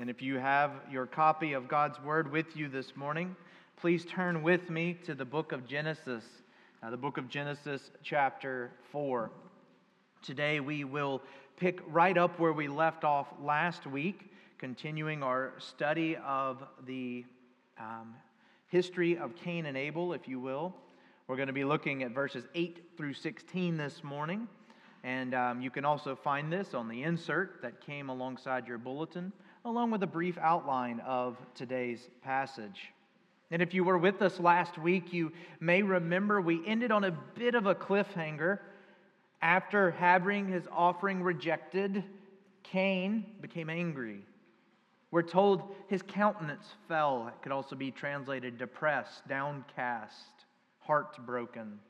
And if you have your copy of God's Word with you this morning, please turn with me to the book of Genesis, the book of Genesis, chapter 4. Today we will pick right up where we left off last week, continuing our study of the um, history of Cain and Abel, if you will. We're going to be looking at verses 8 through 16 this morning. And um, you can also find this on the insert that came alongside your bulletin along with a brief outline of today's passage. And if you were with us last week, you may remember we ended on a bit of a cliffhanger. After having his offering rejected, Cain became angry. We're told his countenance fell. It could also be translated depressed, downcast, heartbroken.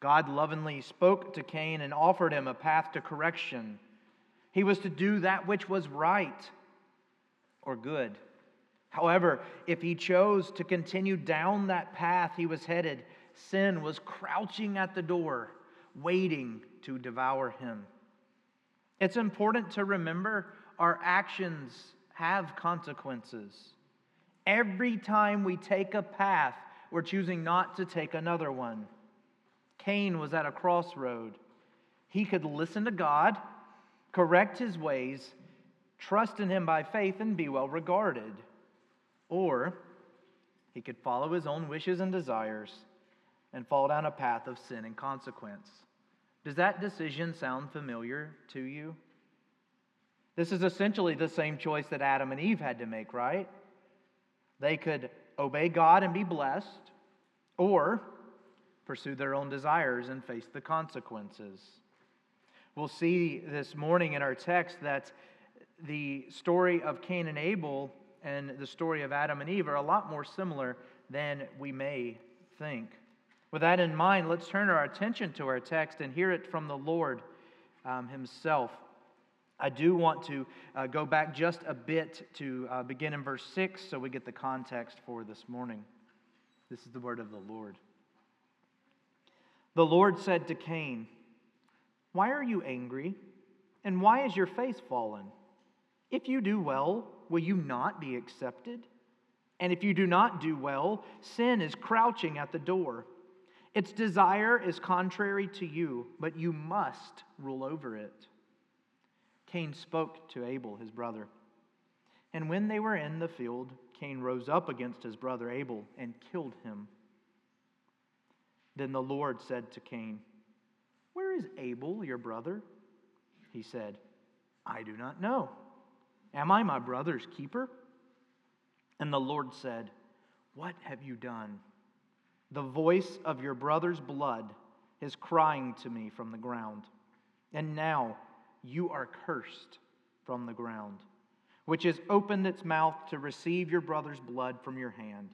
God lovingly spoke to Cain and offered him a path to correction. He was to do that which was right or good. However, if he chose to continue down that path he was headed, sin was crouching at the door, waiting to devour him. It's important to remember our actions have consequences. Every time we take a path, we're choosing not to take another one. Cain was at a crossroad. He could listen to God correct his ways, trust in him by faith, and be well regarded. Or he could follow his own wishes and desires and fall down a path of sin and consequence. Does that decision sound familiar to you? This is essentially the same choice that Adam and Eve had to make, right? They could obey God and be blessed, or pursue their own desires and face the consequences. We'll see this morning in our text that the story of Cain and Abel and the story of Adam and Eve are a lot more similar than we may think. With that in mind, let's turn our attention to our text and hear it from the Lord um, Himself. I do want to uh, go back just a bit to uh, begin in verse 6 so we get the context for this morning. This is the word of the Lord. The Lord said to Cain, why are you angry? And why is your face fallen? If you do well, will you not be accepted? And if you do not do well, sin is crouching at the door. Its desire is contrary to you, but you must rule over it. Cain spoke to Abel, his brother. And when they were in the field, Cain rose up against his brother Abel and killed him. Then the Lord said to Cain, where is Abel, your brother? He said, I do not know. Am I my brother's keeper? And the Lord said, What have you done? The voice of your brother's blood is crying to me from the ground. And now you are cursed from the ground, which has opened its mouth to receive your brother's blood from your hand.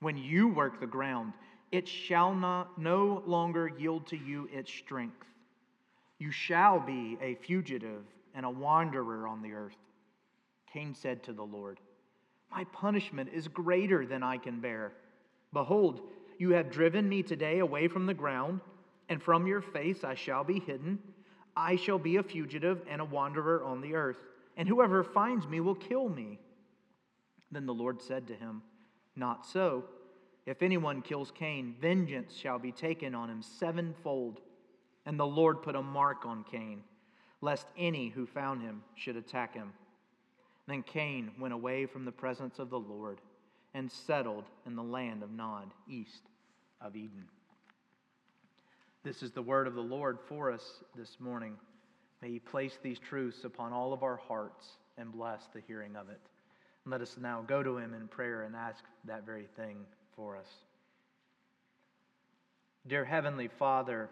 When you work the ground, it shall not no longer yield to you its strength. You shall be a fugitive and a wanderer on the earth. Cain said to the Lord, My punishment is greater than I can bear. Behold, you have driven me today away from the ground, and from your face I shall be hidden. I shall be a fugitive and a wanderer on the earth, and whoever finds me will kill me. Then the Lord said to him, Not so. If anyone kills Cain, vengeance shall be taken on him sevenfold. And the Lord put a mark on Cain, lest any who found him should attack him. Then Cain went away from the presence of the Lord and settled in the land of Nod, east of Eden. This is the word of the Lord for us this morning. May He place these truths upon all of our hearts and bless the hearing of it. let us now go to Him in prayer and ask that very thing for us. Dear Heavenly Father,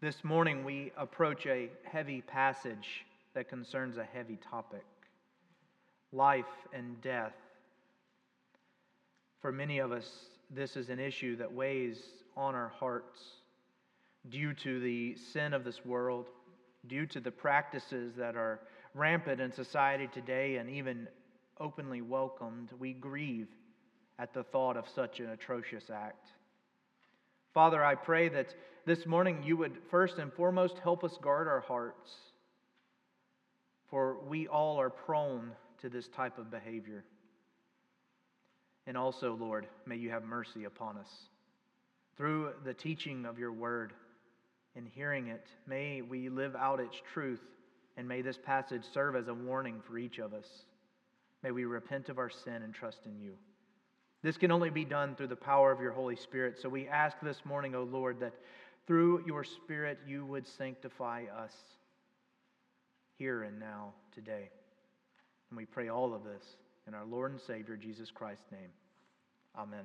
this morning we approach a heavy passage that concerns a heavy topic life and death. For many of us, this is an issue that weighs on our hearts due to the sin of this world, due to the practices that are rampant in society today and even openly welcomed. We grieve at the thought of such an atrocious act. Father, I pray that this morning you would first and foremost help us guard our hearts. for we all are prone to this type of behavior. And also, Lord, may you have mercy upon us. Through the teaching of your word and hearing it, may we live out its truth, and may this passage serve as a warning for each of us. May we repent of our sin and trust in you. This can only be done through the power of your Holy Spirit. So we ask this morning, O Lord, that through your Spirit you would sanctify us here and now, today. And we pray all of this in our Lord and Savior, Jesus Christ's name. Amen.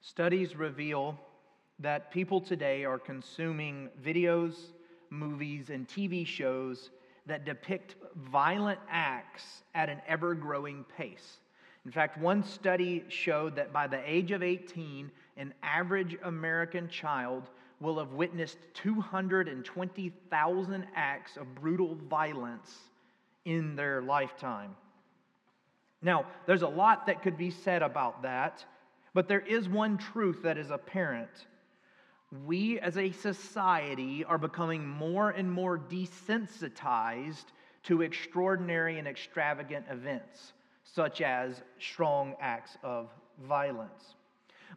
Studies reveal that people today are consuming videos, movies, and TV shows that depict violent acts at an ever growing pace. In fact, one study showed that by the age of 18, an average American child will have witnessed 220,000 acts of brutal violence in their lifetime. Now, there's a lot that could be said about that, but there is one truth that is apparent. We as a society are becoming more and more desensitized to extraordinary and extravagant events, such as strong acts of violence.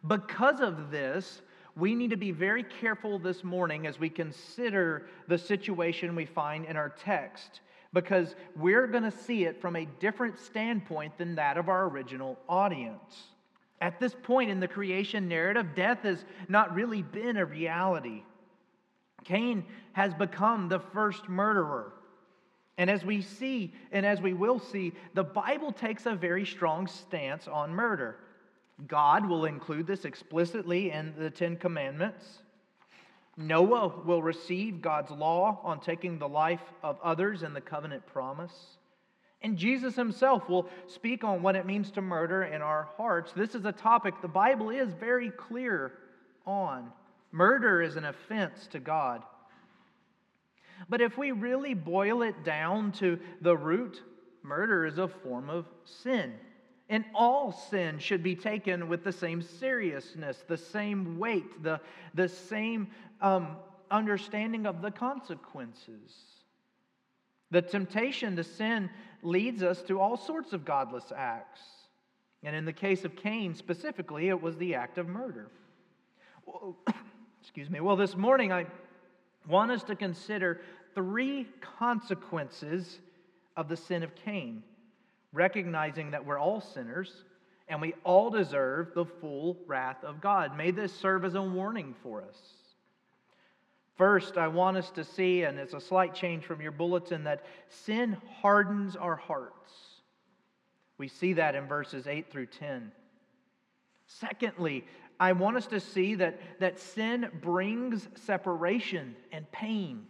Because of this, we need to be very careful this morning as we consider the situation we find in our text because we're going to see it from a different standpoint than that of our original audience. At this point in the creation narrative, death has not really been a reality. Cain has become the first murderer. And as we see, and as we will see, the Bible takes a very strong stance on murder. God will include this explicitly in the Ten Commandments. Noah will receive God's law on taking the life of others in the covenant promise. And Jesus himself will speak on what it means to murder in our hearts. This is a topic the Bible is very clear on. Murder is an offense to God. But if we really boil it down to the root, murder is a form of sin. And all sin should be taken with the same seriousness, the same weight, the, the same um, understanding of the consequences. The temptation to sin leads us to all sorts of godless acts. And in the case of Cain specifically, it was the act of murder. Well, excuse me. Well, this morning I want us to consider three consequences of the sin of Cain recognizing that we're all sinners and we all deserve the full wrath of God. May this serve as a warning for us. First, I want us to see, and it's a slight change from your bulletin, that sin hardens our hearts. We see that in verses 8 through 10. Secondly, I want us to see that, that sin brings separation and pain.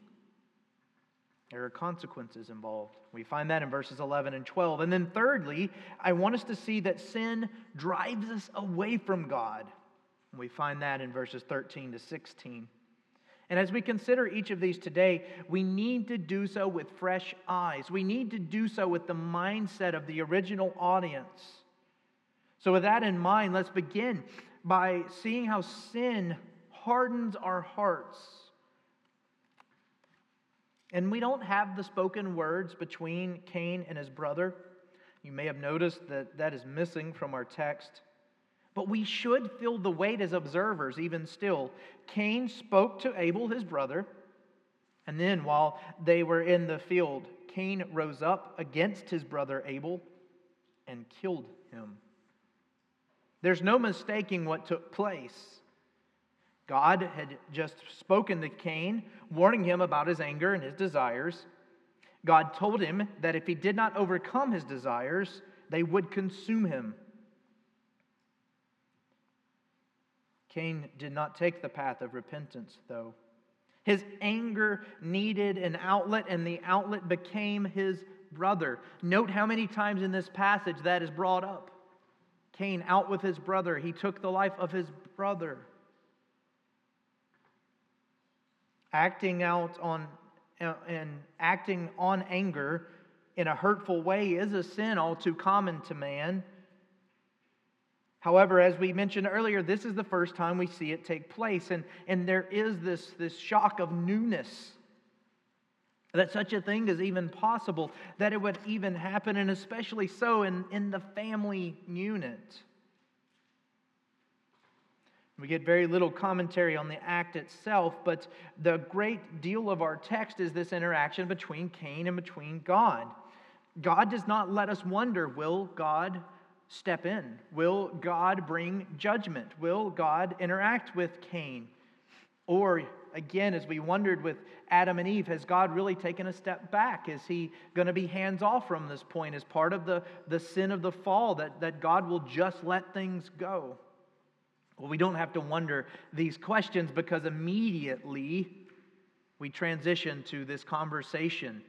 There are consequences involved. We find that in verses 11 and 12. And then, thirdly, I want us to see that sin drives us away from God. We find that in verses 13 to 16. And as we consider each of these today, we need to do so with fresh eyes. We need to do so with the mindset of the original audience. So, with that in mind, let's begin by seeing how sin hardens our hearts. And we don't have the spoken words between Cain and his brother. You may have noticed that that is missing from our text. But we should feel the weight as observers, even still. Cain spoke to Abel, his brother, and then while they were in the field, Cain rose up against his brother Abel and killed him. There's no mistaking what took place. God had just spoken to Cain, warning him about his anger and his desires. God told him that if he did not overcome his desires, they would consume him. Cain did not take the path of repentance, though. His anger needed an outlet, and the outlet became his brother. Note how many times in this passage that is brought up. Cain out with his brother. He took the life of his brother. acting out on uh, and acting on anger in a hurtful way is a sin all too common to man. However, as we mentioned earlier, this is the first time we see it take place, and, and there is this, this shock of newness that such a thing is even possible, that it would even happen, and especially so in, in the family unit. We get very little commentary on the act itself, but the great deal of our text is this interaction between Cain and between God. God does not let us wonder will God step in? Will God bring judgment? Will God interact with Cain? Or, again, as we wondered with Adam and Eve, has God really taken a step back? Is he going to be hands off from this point as part of the, the sin of the fall that, that God will just let things go? Well, we don't have to wonder these questions because immediately we transition to this conversation.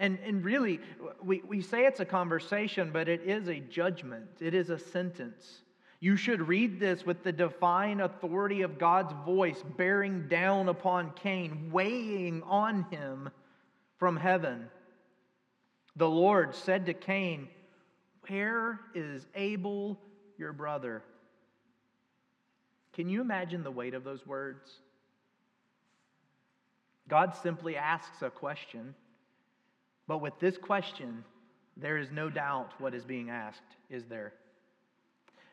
And, and really, we, we say it's a conversation, but it is a judgment, it is a sentence. You should read this with the divine authority of God's voice bearing down upon Cain, weighing on him from heaven. The Lord said to Cain, Where is Abel, your brother? Can you imagine the weight of those words? God simply asks a question, but with this question, there is no doubt what is being asked, is there?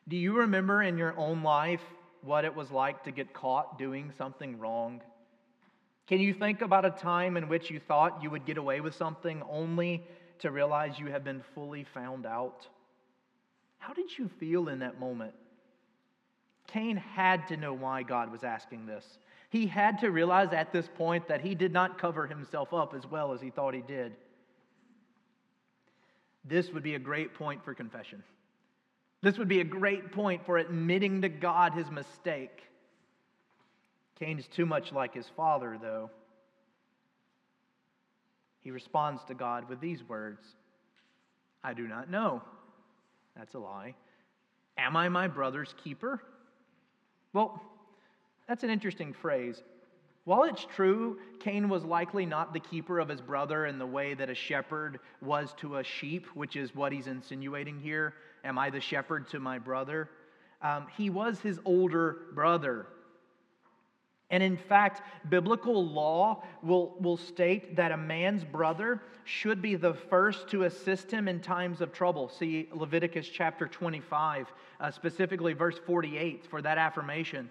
Do you remember in your own life what it was like to get caught doing something wrong? Can you think about a time in which you thought you would get away with something only to realize you have been fully found out? How did you feel in that moment? Cain had to know why God was asking this. He had to realize at this point that he did not cover himself up as well as he thought he did. This would be a great point for confession. This would be a great point for admitting to God his mistake. Cain is too much like his father, though. He responds to God with these words I do not know. That's a lie. Am I my brother's keeper? Well, that's an interesting phrase. While it's true, Cain was likely not the keeper of his brother in the way that a shepherd was to a sheep, which is what he's insinuating here. Am I the shepherd to my brother? Um, he was his older brother. And in fact, biblical law will, will state that a man's brother should be the first to assist him in times of trouble. See Leviticus chapter 25, uh, specifically verse 48 for that affirmation.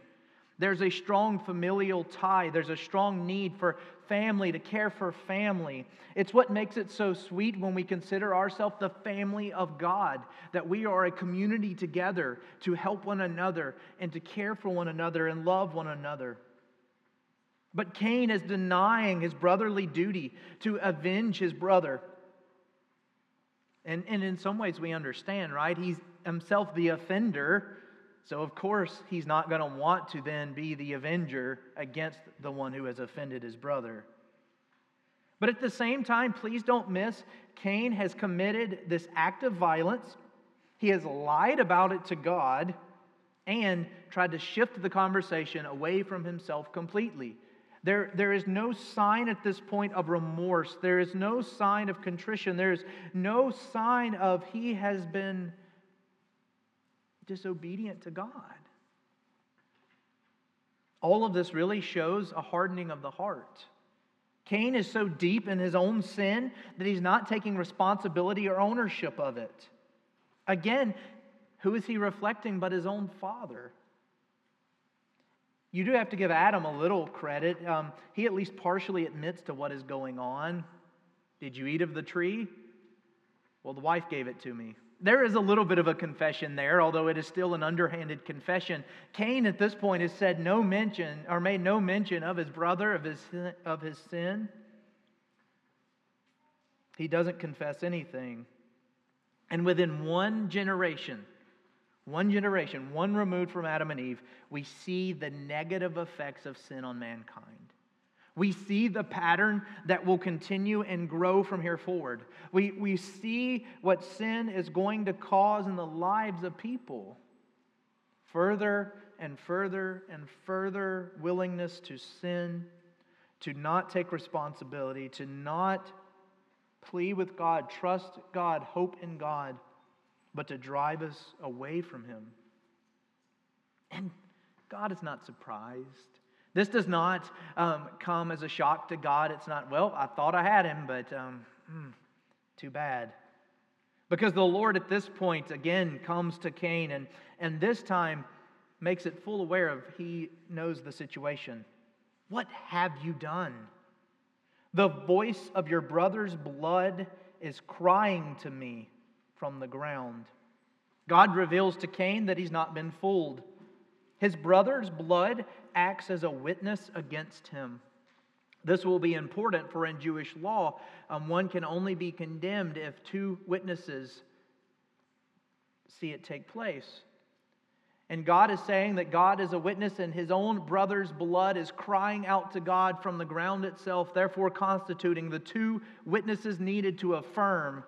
There's a strong familial tie, there's a strong need for family to care for family. It's what makes it so sweet when we consider ourselves the family of God, that we are a community together to help one another and to care for one another and love one another. But Cain is denying his brotherly duty to avenge his brother. And, and in some ways, we understand, right? He's himself the offender. So, of course, he's not going to want to then be the avenger against the one who has offended his brother. But at the same time, please don't miss, Cain has committed this act of violence. He has lied about it to God and tried to shift the conversation away from himself completely. There, there is no sign at this point of remorse. There is no sign of contrition. There is no sign of he has been disobedient to God. All of this really shows a hardening of the heart. Cain is so deep in his own sin that he's not taking responsibility or ownership of it. Again, who is he reflecting but his own father? You do have to give Adam a little credit. Um, he at least partially admits to what is going on. Did you eat of the tree? Well, the wife gave it to me. There is a little bit of a confession there, although it is still an underhanded confession. Cain at this point has said no mention or made no mention of his brother, of his, of his sin. He doesn't confess anything. And within one generation, one generation, one removed from Adam and Eve, we see the negative effects of sin on mankind. We see the pattern that will continue and grow from here forward. We, we see what sin is going to cause in the lives of people. Further and further and further willingness to sin, to not take responsibility, to not plead with God, trust God, hope in God but to drive us away from Him. And God is not surprised. This does not um, come as a shock to God. It's not, well, I thought I had him, but um, hmm, too bad. Because the Lord at this point again comes to Cain and, and this time makes it full aware of he knows the situation. What have you done? The voice of your brother's blood is crying to me from the ground. God reveals to Cain that he's not been fooled. His brother's blood acts as a witness against him. This will be important, for in Jewish law, um, one can only be condemned if two witnesses see it take place. And God is saying that God is a witness, and his own brother's blood is crying out to God from the ground itself, therefore constituting the two witnesses needed to affirm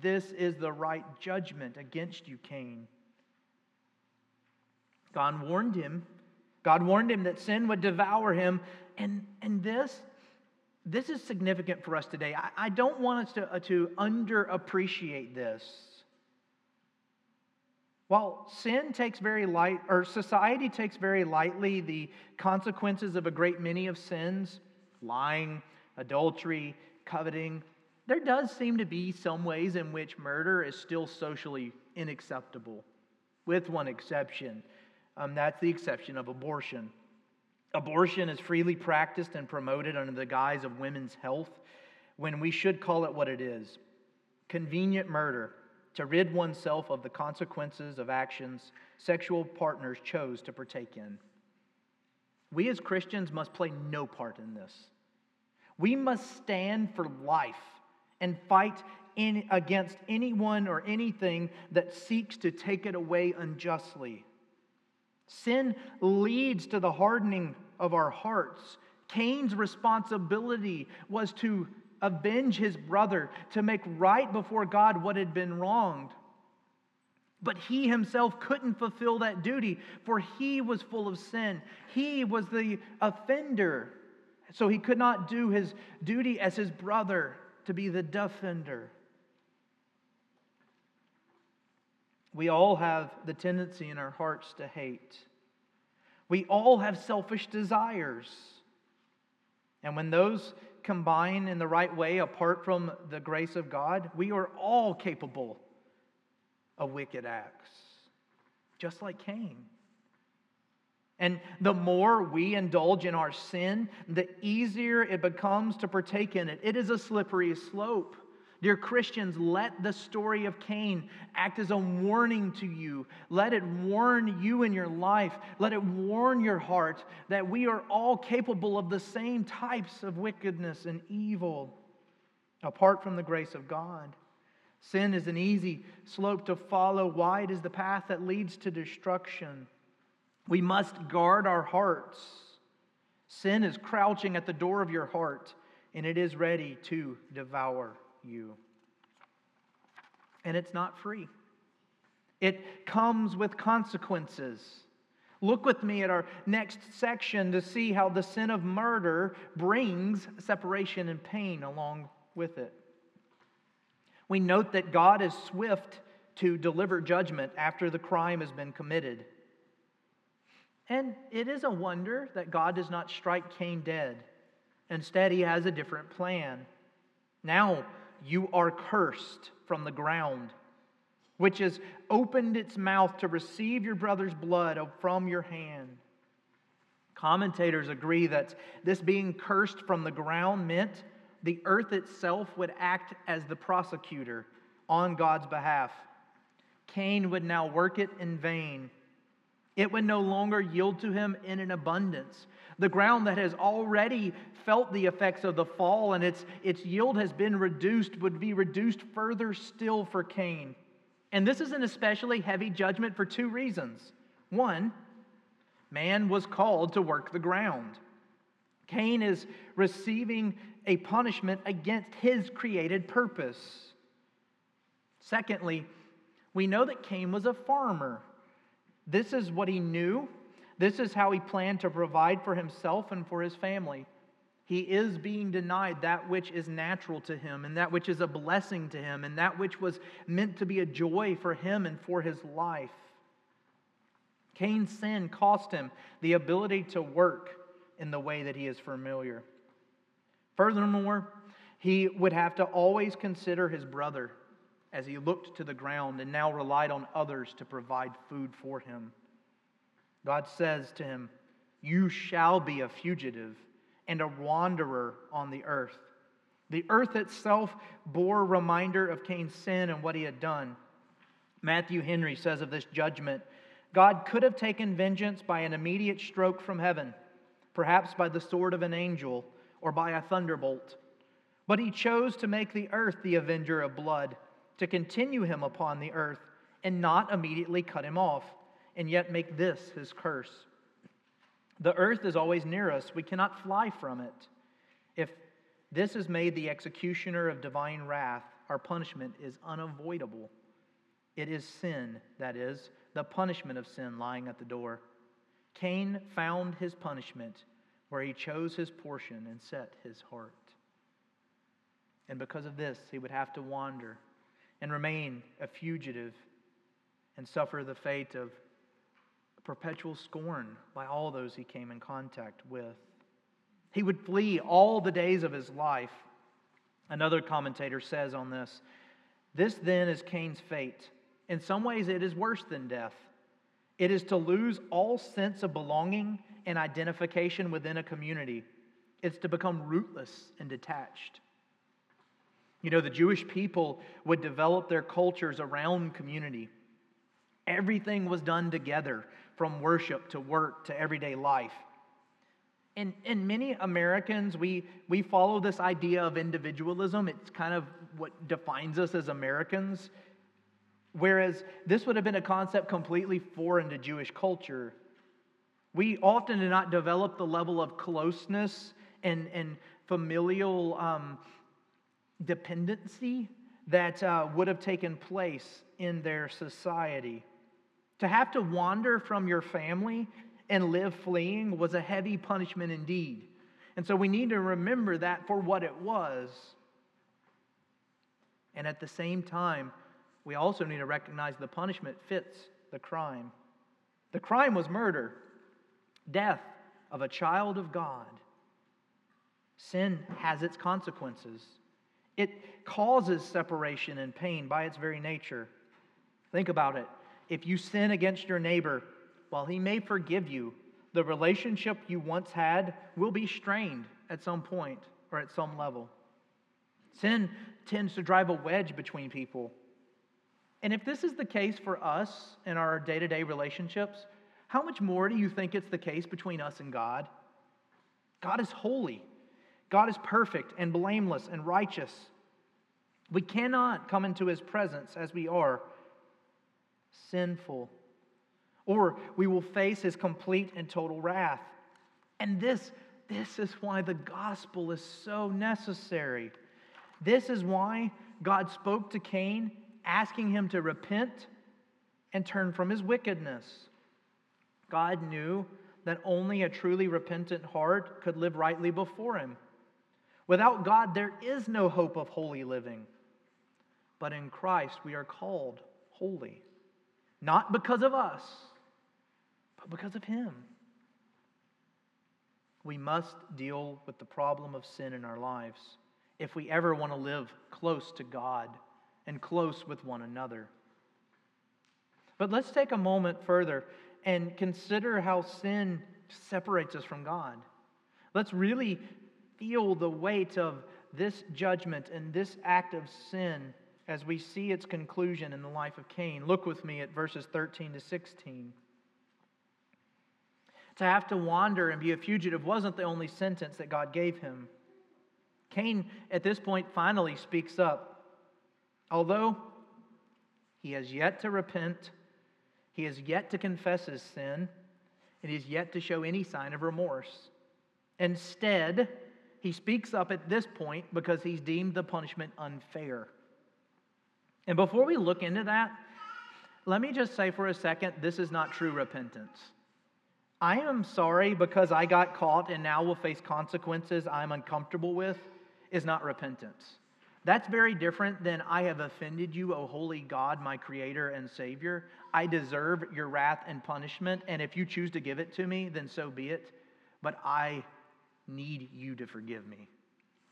this is the right judgment against you, Cain. God warned him. God warned him that sin would devour him. And, and this, this is significant for us today. I, I don't want us to, uh, to underappreciate this. While sin takes very light, or society takes very lightly the consequences of a great many of sins, lying, adultery, coveting, there does seem to be some ways in which murder is still socially unacceptable, with one exception. Um, that's the exception of abortion. Abortion is freely practiced and promoted under the guise of women's health when we should call it what it is convenient murder to rid oneself of the consequences of actions sexual partners chose to partake in. We as Christians must play no part in this. We must stand for life and fight in, against anyone or anything that seeks to take it away unjustly. Sin leads to the hardening of our hearts. Cain's responsibility was to avenge his brother, to make right before God what had been wronged. But he himself couldn't fulfill that duty, for he was full of sin. He was the offender. So he could not do his duty as his brother to be the defender. We all have the tendency in our hearts to hate. We all have selfish desires. And when those combine in the right way apart from the grace of God, we are all capable of wicked acts, just like Cain. And the more we indulge in our sin, the easier it becomes to partake in it. It is a slippery slope. Dear Christians, let the story of Cain act as a warning to you. Let it warn you in your life. Let it warn your heart that we are all capable of the same types of wickedness and evil apart from the grace of God. Sin is an easy slope to follow, wide is the path that leads to destruction. We must guard our hearts. Sin is crouching at the door of your heart, and it is ready to devour you. And it's not free, it comes with consequences. Look with me at our next section to see how the sin of murder brings separation and pain along with it. We note that God is swift to deliver judgment after the crime has been committed. And it is a wonder that God does not strike Cain dead. Instead, he has a different plan. Now, you are cursed from the ground, which has opened its mouth to receive your brother's blood from your hand. Commentators agree that this being cursed from the ground meant the earth itself would act as the prosecutor on God's behalf. Cain would now work it in vain. It would no longer yield to him in an abundance. The ground that has already felt the effects of the fall and its, its yield has been reduced would be reduced further still for Cain. And this is an especially heavy judgment for two reasons. One, man was called to work the ground. Cain is receiving a punishment against his created purpose. Secondly, we know that Cain was a farmer. This is what he knew. This is how he planned to provide for himself and for his family. He is being denied that which is natural to him, and that which is a blessing to him, and that which was meant to be a joy for him and for his life. Cain's sin cost him the ability to work, in the way that he is familiar. Furthermore, he would have to always consider his brother as he looked to the ground and now relied on others to provide food for him. God says to him, You shall be a fugitive and a wanderer on the earth. The earth itself bore a reminder of Cain's sin and what he had done. Matthew Henry says of this judgment God could have taken vengeance by an immediate stroke from heaven, perhaps by the sword of an angel or by a thunderbolt. But he chose to make the earth the avenger of blood, to continue him upon the earth, and not immediately cut him off, and yet make this his curse. The earth is always near us, we cannot fly from it. If this is made the executioner of divine wrath, our punishment is unavoidable. It is sin, that is, the punishment of sin lying at the door. Cain found his punishment where he chose his portion and set his heart. And because of this, he would have to wander and remain a fugitive and suffer the fate of perpetual scorn by all those he came in contact with. He would flee all the days of his life. Another commentator says on this this then is Cain's fate. In some ways, it is worse than death. It is to lose all sense of belonging and identification within a community. It's to become rootless and detached. You know, the Jewish people would develop their cultures around community. Everything was done together, from worship to work to everyday life. And, and many Americans, we, we follow this idea of individualism. It's kind of what defines us as Americans. Whereas this would have been a concept completely foreign to Jewish culture. We often do not develop the level of closeness and, and familial um, dependency that uh, would have taken place in their society. To have to wander from your family and live fleeing was a heavy punishment indeed. And so we need to remember that for what it was. And at the same time, we also need to recognize the punishment fits the crime. The crime was murder, death of a child of God. Sin has its consequences. It causes separation and pain by its very nature. Think about it. If you sin against your neighbor, while he may forgive you, the relationship you once had will be strained at some point or at some level. Sin tends to drive a wedge between people. And if this is the case for us in our day to day relationships, how much more do you think it's the case between us and God? God is holy. God is perfect and blameless and righteous. We cannot come into his presence as we are sinful, or we will face his complete and total wrath. And this, this is why the gospel is so necessary. This is why God spoke to Cain, asking him to repent and turn from his wickedness. God knew that only a truly repentant heart could live rightly before him. Without God, there is no hope of holy living. But in Christ, we are called holy. Not because of us, but because of Him. We must deal with the problem of sin in our lives if we ever want to live close to God and close with one another. But let's take a moment further and consider how sin separates us from God. Let's really feel the weight of this judgment and this act of sin as we see its conclusion in the life of Cain. Look with me at verses 13 to 16. To have to wander and be a fugitive wasn't the only sentence that God gave him. Cain, at this point, finally speaks up. Although he has yet to repent, he has yet to confess his sin, and he has yet to show any sign of remorse. Instead, he speaks up at this point because he's deemed the punishment unfair. And before we look into that, let me just say for a second this is not true repentance. I am sorry because I got caught and now will face consequences I'm uncomfortable with, is not repentance. That's very different than I have offended you, O holy God, my creator and savior. I deserve your wrath and punishment, and if you choose to give it to me, then so be it. but I need you to forgive me.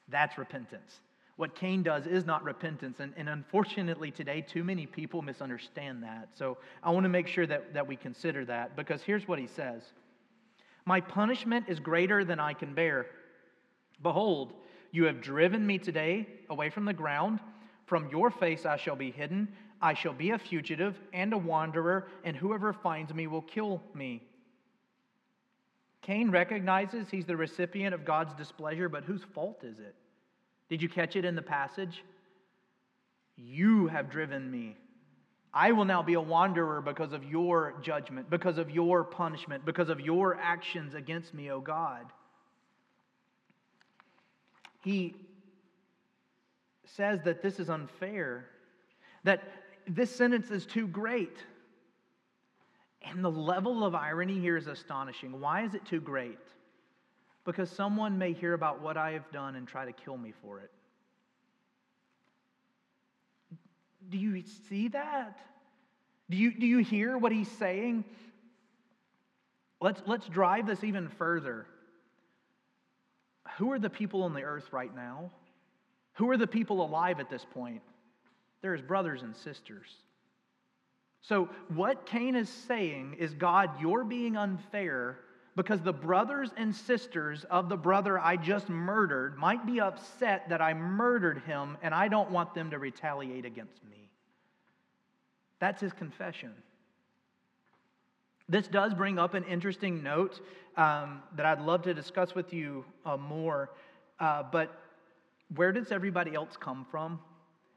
That's repentance. What Cain does is not repentance. And, and unfortunately, today, too many people misunderstand that. So I want to make sure that, that we consider that because here's what he says My punishment is greater than I can bear. Behold, you have driven me today away from the ground. From your face I shall be hidden. I shall be a fugitive and a wanderer, and whoever finds me will kill me. Cain recognizes he's the recipient of God's displeasure, but whose fault is it? Did you catch it in the passage? You have driven me. I will now be a wanderer because of your judgment, because of your punishment, because of your actions against me, O God. He says that this is unfair, that this sentence is too great. And the level of irony here is astonishing. Why is it too great? Because someone may hear about what I have done and try to kill me for it. Do you see that? Do you, do you hear what he's saying? Let's, let's drive this even further. Who are the people on the earth right now? Who are the people alive at this point? They're his brothers and sisters. So, what Cain is saying is God, you're being unfair because the brothers and sisters of the brother I just murdered might be upset that I murdered him and I don't want them to retaliate against me. That's his confession. This does bring up an interesting note um, that I'd love to discuss with you uh, more. Uh, but where does everybody else come from?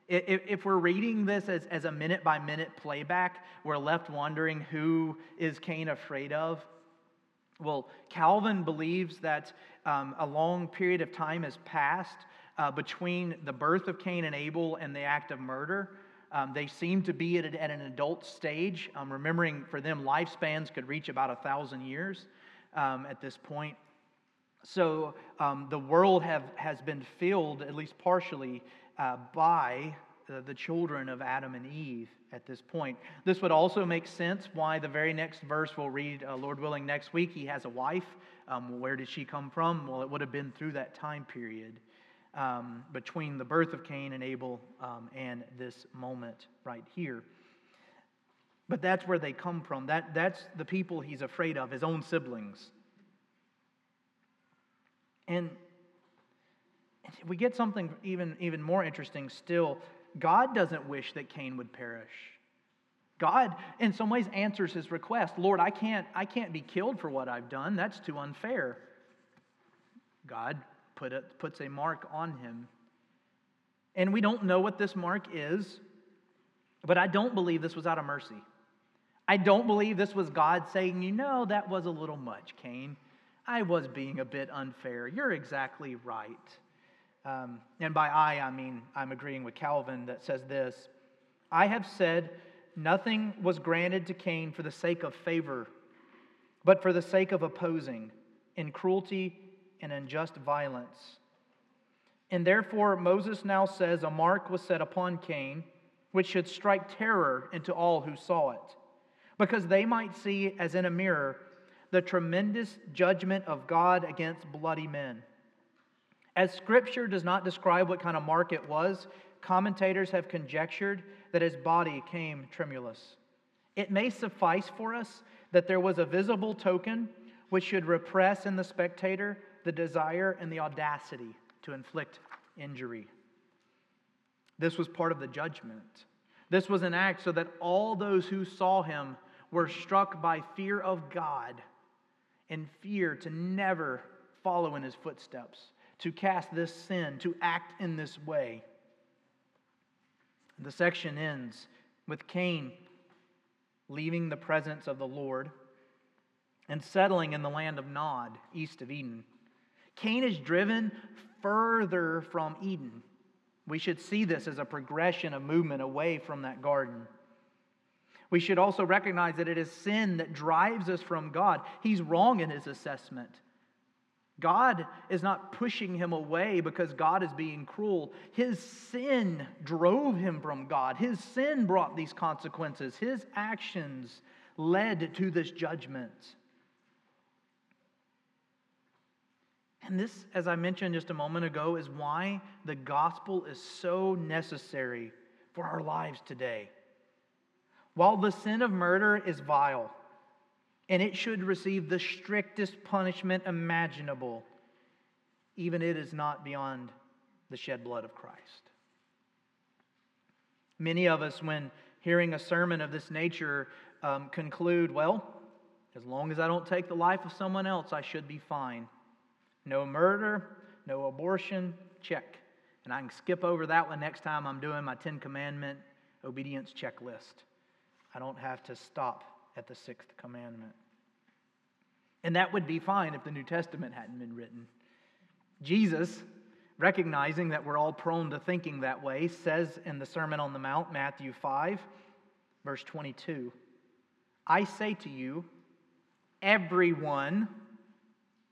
If, if we're reading this as, as a minute by minute playback, we're left wondering who is Cain afraid of. Well, Calvin believes that um, a long period of time has passed uh, between the birth of Cain and Abel and the act of murder. Um, they seem to be at, at an adult stage. Um, remembering for them, lifespans could reach about a thousand years um, at this point. So um, the world have, has been filled, at least partially, uh, by the, the, children of Adam and Eve at this point. This would also make sense why the very next verse we'll read, uh, Lord willing, next week, he has a wife. Um, where did she come from? Well, it would have been through that time period um, between the birth of Cain and Abel um, and this moment right here. But that's where they come from. That, that's the people he's afraid of, his own siblings. And we get something even, even more interesting still. God doesn't wish that Cain would perish. God, in some ways, answers his request. Lord, I can't, I can't be killed for what I've done. That's too unfair. God put a, puts a mark on him. And we don't know what this mark is, but I don't believe this was out of mercy. I don't believe this was God saying, you know, that was a little much, Cain. I was being a bit unfair. You're exactly right. Um, and by I, I mean I'm agreeing with Calvin that says this I have said nothing was granted to Cain for the sake of favor, but for the sake of opposing in cruelty and unjust violence. And therefore, Moses now says a mark was set upon Cain, which should strike terror into all who saw it, because they might see as in a mirror the tremendous judgment of God against bloody men. As Scripture does not describe what kind of mark it was, commentators have conjectured that his body came tremulous. It may suffice for us that there was a visible token which should repress in the spectator the desire and the audacity to inflict injury. This was part of the judgment. This was an act so that all those who saw him were struck by fear of God and fear to never follow in his footsteps, to cast this sin, to act in this way. The section ends with Cain leaving the presence of the Lord and settling in the land of Nod, east of Eden. Cain is driven further from Eden. We should see this as a progression of movement away from that garden. We should also recognize that it is sin that drives us from God. He's wrong in his assessment. God is not pushing him away because God is being cruel. His sin drove him from God. His sin brought these consequences. His actions led to this judgment. And this, as I mentioned just a moment ago, is why the gospel is so necessary for our lives today. While the sin of murder is vile, and it should receive the strictest punishment imaginable, even it is not beyond the shed blood of Christ. Many of us, when hearing a sermon of this nature, um, conclude, well, as long as I don't take the life of someone else, I should be fine. No murder, no abortion, check. And I can skip over that one next time I'm doing my Ten Commandment obedience checklist. I don't have to stop at the sixth commandment. And that would be fine if the New Testament hadn't been written. Jesus, recognizing that we're all prone to thinking that way, says in the Sermon on the Mount, Matthew 5, verse 22, I say to you, everyone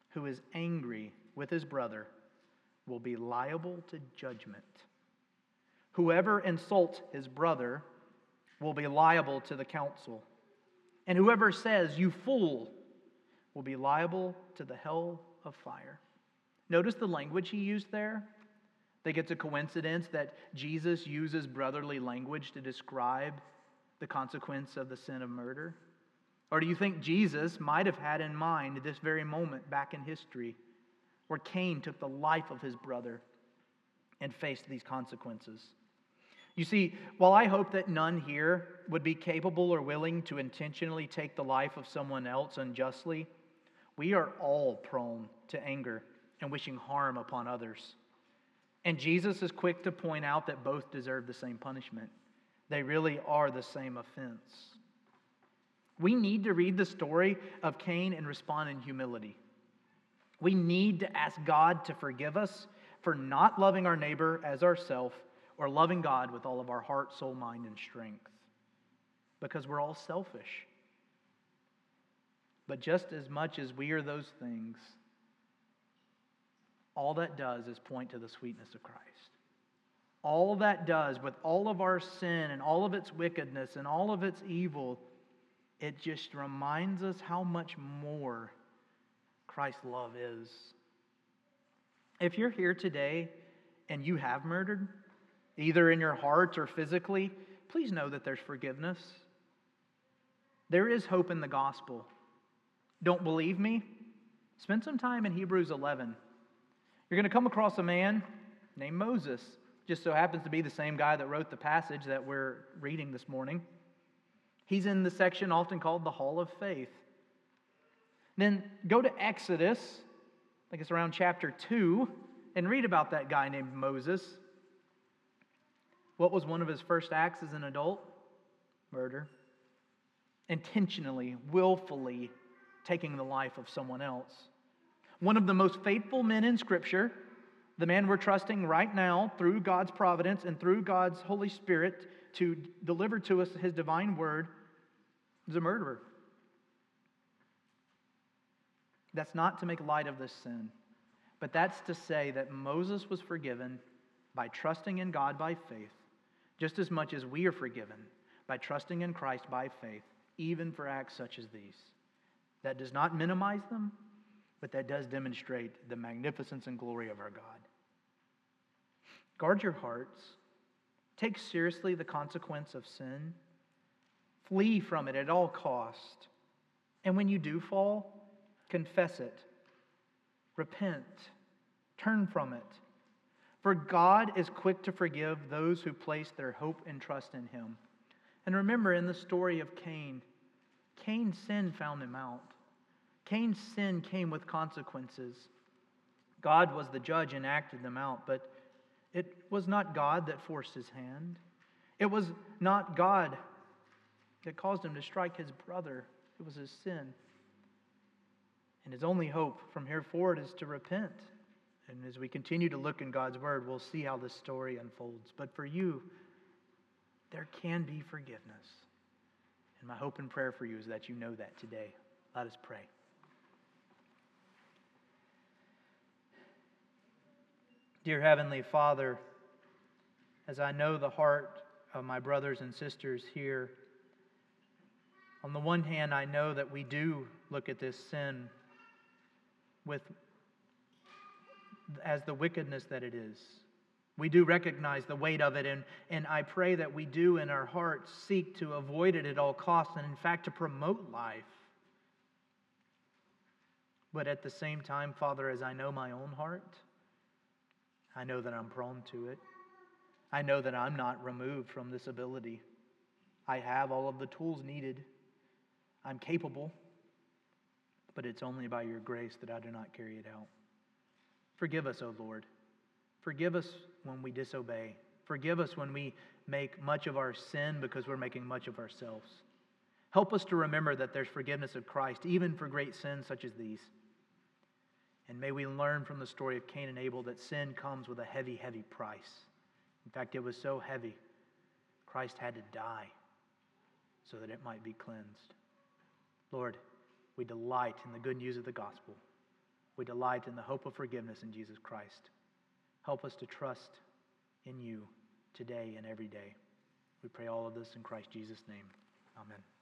who is angry with his brother will be liable to judgment. Whoever insults his brother will be liable to the council. And whoever says, You fool, will be liable to the hell of fire. Notice the language he used there. Think it's a coincidence that Jesus uses brotherly language to describe the consequence of the sin of murder? Or do you think Jesus might have had in mind this very moment back in history where Cain took the life of his brother and faced these consequences? You see, while I hope that none here would be capable or willing to intentionally take the life of someone else unjustly, we are all prone to anger and wishing harm upon others. And Jesus is quick to point out that both deserve the same punishment. They really are the same offense. We need to read the story of Cain and respond in humility. We need to ask God to forgive us for not loving our neighbor as ourself or loving God with all of our heart, soul, mind, and strength. Because we're all selfish. But just as much as we are those things, all that does is point to the sweetness of Christ. All that does, with all of our sin and all of its wickedness and all of its evil, it just reminds us how much more Christ's love is. If you're here today and you have murdered, either in your heart or physically, please know that there's forgiveness. There is hope in the gospel. Don't believe me? Spend some time in Hebrews 11. You're going to come across a man named Moses. Just so happens to be the same guy that wrote the passage that we're reading this morning. He's in the section often called the Hall of Faith. Then go to Exodus, I think it's around chapter 2, and read about that guy named Moses. What was one of his first acts as an adult? Murder. Intentionally, willfully taking the life of someone else. One of the most faithful men in Scripture, the man we're trusting right now through God's providence and through God's Holy Spirit to deliver to us his divine word, is a murderer. That's not to make light of this sin, but that's to say that Moses was forgiven by trusting in God by faith, just as much as we are forgiven by trusting in Christ by faith, even for acts such as these. That does not minimize them, but that does demonstrate the magnificence and glory of our God. Guard your hearts. Take seriously the consequence of sin. Flee from it at all cost. And when you do fall, confess it. Repent. Turn from it. For God is quick to forgive those who place their hope and trust in him. And remember in the story of Cain, Cain's sin found him out. Cain's sin came with consequences. God was the judge and acted them out, but it was not God that forced his hand. It was not God that caused him to strike his brother. It was his sin. And his only hope from here forward is to repent. And as we continue to look in God's word, we'll see how this story unfolds. But for you, there can be forgiveness. And my hope and prayer for you is that you know that today. Let us pray. Dear Heavenly Father, as I know the heart of my brothers and sisters here, on the one hand, I know that we do look at this sin with as the wickedness that it is. We do recognize the weight of it, and, and I pray that we do in our hearts seek to avoid it at all costs, and in fact, to promote life. But at the same time, Father, as I know my own heart, I know that I'm prone to it. I know that I'm not removed from this ability. I have all of the tools needed. I'm capable, but it's only by your grace that I do not carry it out. Forgive us, O Lord. Forgive us when we disobey. Forgive us when we make much of our sin because we're making much of ourselves. Help us to remember that there's forgiveness of Christ, even for great sins such as these. And may we learn from the story of Cain and Abel that sin comes with a heavy, heavy price. In fact, it was so heavy, Christ had to die so that it might be cleansed. Lord, we delight in the good news of the gospel. We delight in the hope of forgiveness in Jesus Christ. Help us to trust in you today and every day. We pray all of this in Christ Jesus' name. Amen.